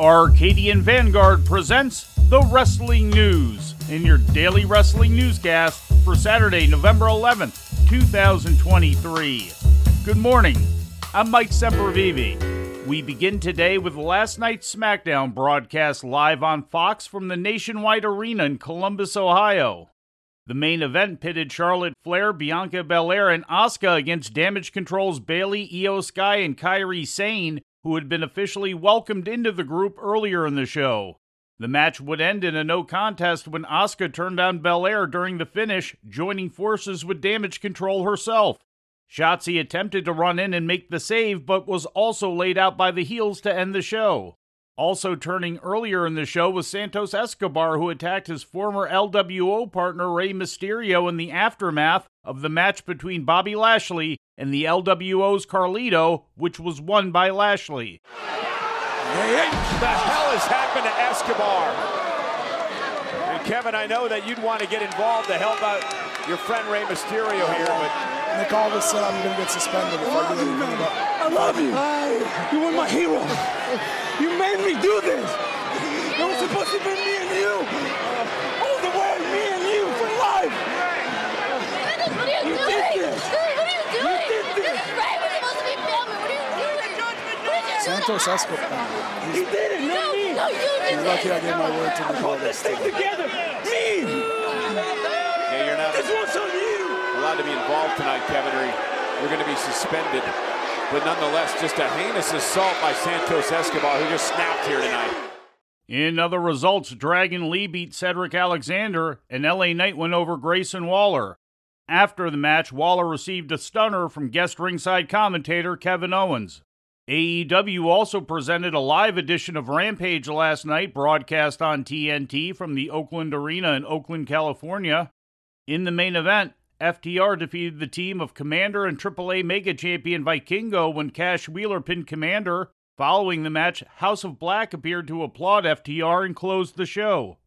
Arcadian Vanguard presents the Wrestling News in your daily wrestling newscast for Saturday, November 11th, 2023. Good morning. I'm Mike Sempervive. We begin today with last night's SmackDown broadcast live on Fox from the Nationwide Arena in Columbus, Ohio. The main event pitted Charlotte Flair, Bianca Belair, and Asuka against Damage Control's Bayley, Iyo Sky, and Kairi Sane, who had been officially welcomed into the group earlier in the show. The match would end in a no contest when Asuka turned down Belair during the finish, joining forces with Damage Control herself. Shotzi attempted to run in and make the save, but was also laid out by the heels to end the show. Also turning earlier in the show was Santos Escobar, who attacked his former LWO partner Rey Mysterio in the aftermath of the match between Bobby Lashley and the LWO's Carlito, which was won by Lashley. Hey, the hell has happened to Escobar? And Kevin, I know that you'd want to get involved to help out your friend Rey Mysterio here, but Nick Aldis said I'm going to get suspended I do anything about I love you. You were my hero. You made me do this. It was supposed to be me and you. Uh, all the way, me and you for life. Goodness, what are you, You doing? did this. Dude, what are you doing? did this this. is right. We're supposed to be filming. What are you doing? What did you Santos do? Escobar. He did it, not me. No, you did he's lucky I gave my word to Nick Put Aldis. this thing together. Me. yeah, you're not This one's on you. allowed to be involved tonight, Kevin, or you're going to be suspended. But nonetheless, just a heinous assault by Santos Escobar, who just snapped here tonight. In other results, Dragon Lee beat Cedric Alexander, and LA Knight went over Grayson Waller. After the match, Waller received a stunner from guest ringside commentator Kevin Owens. AEW also presented a live edition of Rampage last night, broadcast on TNT from the Oakland Arena in Oakland, California. In the main event, FTR defeated the team of Commander and AAA Mega Champion Vikingo when Cash Wheeler pinned Commander. Following the match, House of Black appeared to applaud FTR and closed the show.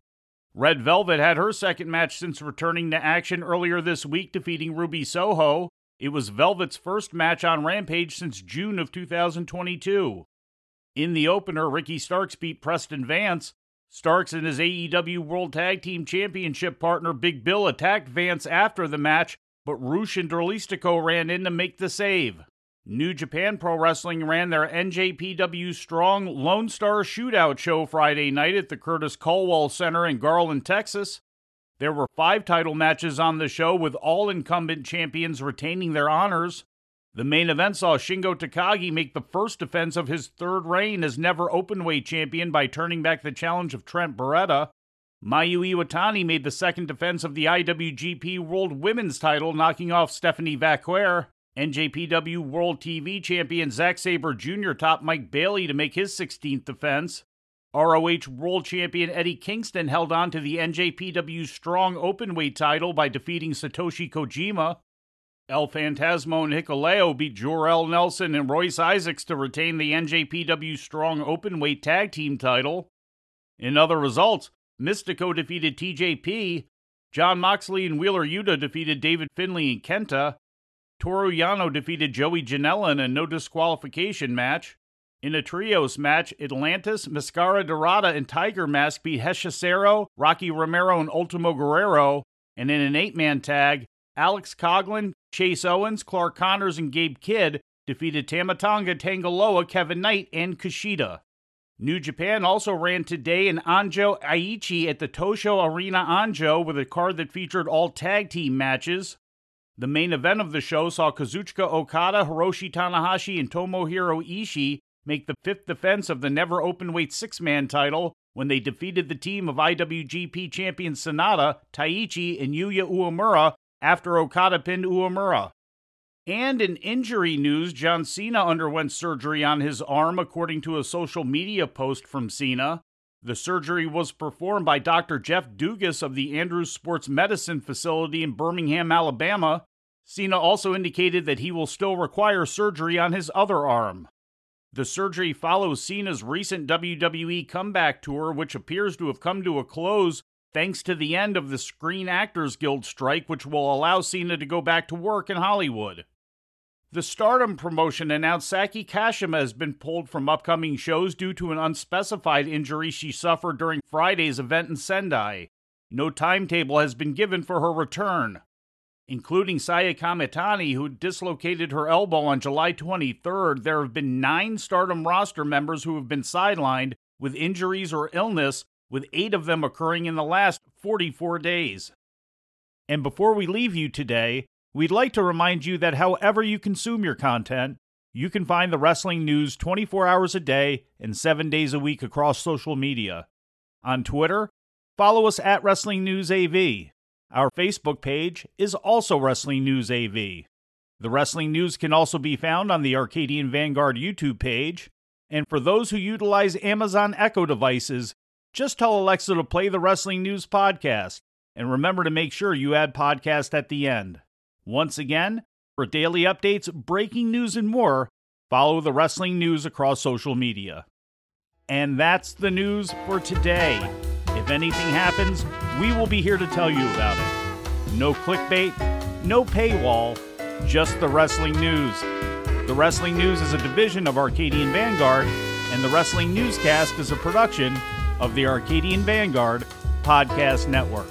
Red Velvet had her second match since returning to action earlier this week, defeating Ruby Soho. It was Velvet's first match on Rampage since June of 2022. In the opener, Ricky Starks beat Preston Vance. Starks and his AEW World Tag Team Championship partner Big Bill attacked Vance after the match, but Rush and Dralistico ran in to make the save. New Japan Pro Wrestling ran their NJPW Strong Lone Star Shootout show Friday night at the Curtis Culwell Center in Garland, Texas. There were five title matches on the show, with all incumbent champions retaining their honors. The main event saw Shingo Takagi make the first defense of his third reign as never openweight champion by turning back the challenge of Trent Beretta. Mayu Iwatani made the second defense of the IWGP World Women's title, knocking off Stephanie Vaquer. NJPW World TV Champion Zack Sabre Jr. topped Mike Bailey to make his 16th defense. ROH World Champion Eddie Kingston held on to the NJPW Strong Openweight title by defeating Satoshi Kojima. El Fantasmo and Hikuleo beat Jorel Nelson and Royce Isaacs to retain the NJPW Strong Openweight Tag Team title. In other results, Místico defeated TJP, Jon Moxley and Wheeler Yuta defeated David Finlay and Kenta, Toru Yano defeated Joey Janela in a no disqualification match. In a trios match, Atlantis, Mascara Dorada, and Tiger Mask beat Hechicero, Rocky Romero, and Ultimo Guerrero. And in an eight man tag, Alex Coughlin, Chase Owens, Clark Connors, and Gabe Kidd defeated Tama Tonga, Tangaloa, Kevin Knight, and Kushida. New Japan also ran today in Anjo Aichi at the Tosho Arena Anjo with a card that featured all tag team matches. The main event of the show saw Kazuchika Okada, Hiroshi Tanahashi, and Tomohiro Ishii make the fifth defense of the never openweight six man title when they defeated the team of IWGP champion Sanada, Taichi, and Yuya Uemura after Okada pinned Uemura. And in injury news, John Cena underwent surgery on his arm, according to a social media post from Cena. The surgery was performed by Dr. Jeff Dugas of the Andrews Sports Medicine Facility in Birmingham, Alabama. Cena also indicated that he will still require surgery on his other arm. The surgery follows Cena's recent WWE comeback tour, which appears to have come to a close thanks to the end of the Screen Actors Guild strike, which will allow Cena to go back to work in Hollywood. The Stardom promotion announced Saki Kashima has been pulled from upcoming shows due to an unspecified injury she suffered during Friday's event in Sendai. No timetable has been given for her return. Including Saya Kamitani, who dislocated her elbow on July 23rd, there have been nine Stardom roster members who have been sidelined with injuries or illness, with eight of them occurring in the last 44 days. And before we leave you today, we'd like to remind you that however you consume your content, you can find the wrestling news 24 hours a day and 7 days a week across social media. On Twitter, follow us at Wrestling News AV. Our Facebook page is also Wrestling News AV. The Wrestling News can also be found on the Arcadian Vanguard YouTube page. And for those who utilize Amazon Echo devices, just tell Alexa to play the Wrestling News podcast. And remember to make sure you add podcast at the end. Once again, for daily updates, breaking news, and more, follow the wrestling news across social media. And that's the news for today. If anything happens, we will be here to tell you about it. No clickbait, no paywall, just the wrestling news. The Wrestling News is a division of Arcadian Vanguard, and the Wrestling Newscast is a production of the Arcadian Vanguard Podcast Network.